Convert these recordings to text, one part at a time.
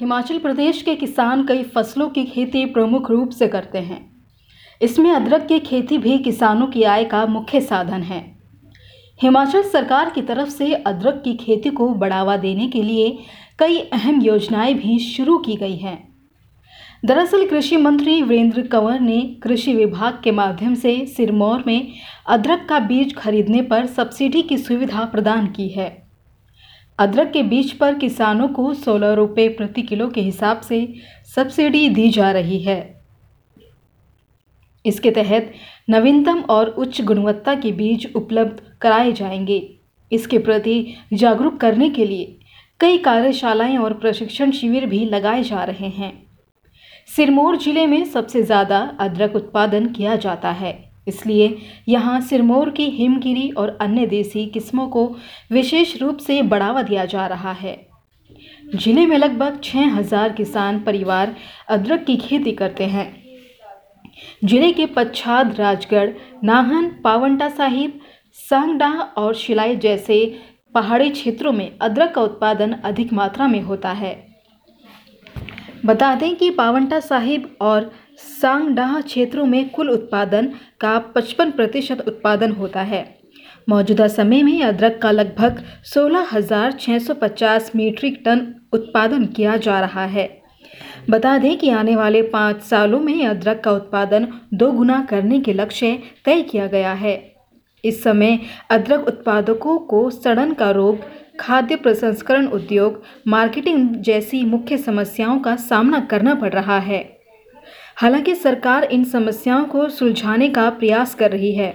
हिमाचल प्रदेश के किसान कई फ़सलों की खेती प्रमुख रूप से करते हैं। इसमें अदरक की खेती भी किसानों की आय का मुख्य साधन है। हिमाचल सरकार की तरफ़ से अदरक की खेती को बढ़ावा देने के लिए कई अहम योजनाएँ भी शुरू की गई हैं। दरअसल कृषि मंत्री वीरेंद्र कंवर ने कृषि विभाग के माध्यम से सिरमौर में अदरक का बीज खरीदने पर सब्सिडी की सुविधा प्रदान की है। अदरक के बीज पर किसानों को सोलह रुपये प्रति किलो के हिसाब से सब्सिडी दी जा रही है। इसके तहत नवीनतम और उच्च गुणवत्ता के बीज उपलब्ध कराए जाएँगे। इसके प्रति जागरूक करने के लिए कई कार्यशालाएँ और प्रशिक्षण शिविर भी लगाए जा रहे हैं। सिरमौर ज़िले में सबसे ज़्यादा अदरक उत्पादन किया जाता है। इसलिए यहाँ सिरमौर की हिमगिरी और अन्य देसी किस्मों को विशेष रूप से बढ़ावा दिया जा रहा है। ज़िले में लगभग छः हज़ार किसान परिवार अदरक की खेती करते हैं। ज़िले के पच्छाद, राजगढ़, नाहन, पावंटा साहिब सांगडाह और शिलाई जैसे पहाड़ी क्षेत्रों में अदरक का उत्पादन अधिक मात्रा में होता है। बता दें कि पावंटा साहिब और सांगडाह क्षेत्रों में कुल उत्पादन का 55 प्रतिशत उत्पादन होता है। मौजूदा समय में अदरक का लगभग 16,650 मीट्रिक टन उत्पादन किया जा रहा है। बता दें कि आने वाले पाँच सालों में अदरक का उत्पादन दो गुना करने के लक्ष्य तय किया गया है। इस समय अदरक उत्पादकों को सड़न का रोग खाद्य प्रसंस्करण उद्योग मार्केटिंग जैसी मुख्य समस्याओं का सामना करना पड़ रहा है। हालाँकि सरकार इन समस्याओं को सुलझाने का प्रयास कर रही है।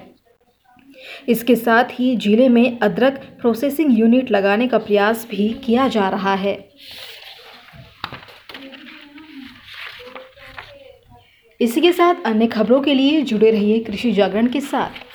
इसके साथ ही ज़िले में अदरक प्रोसेसिंग यूनिट लगाने का प्रयास भी किया जा रहा है। इसी के साथ अन्य खबरों के लिए जुड़े रहिए कृषि जागरण के साथ।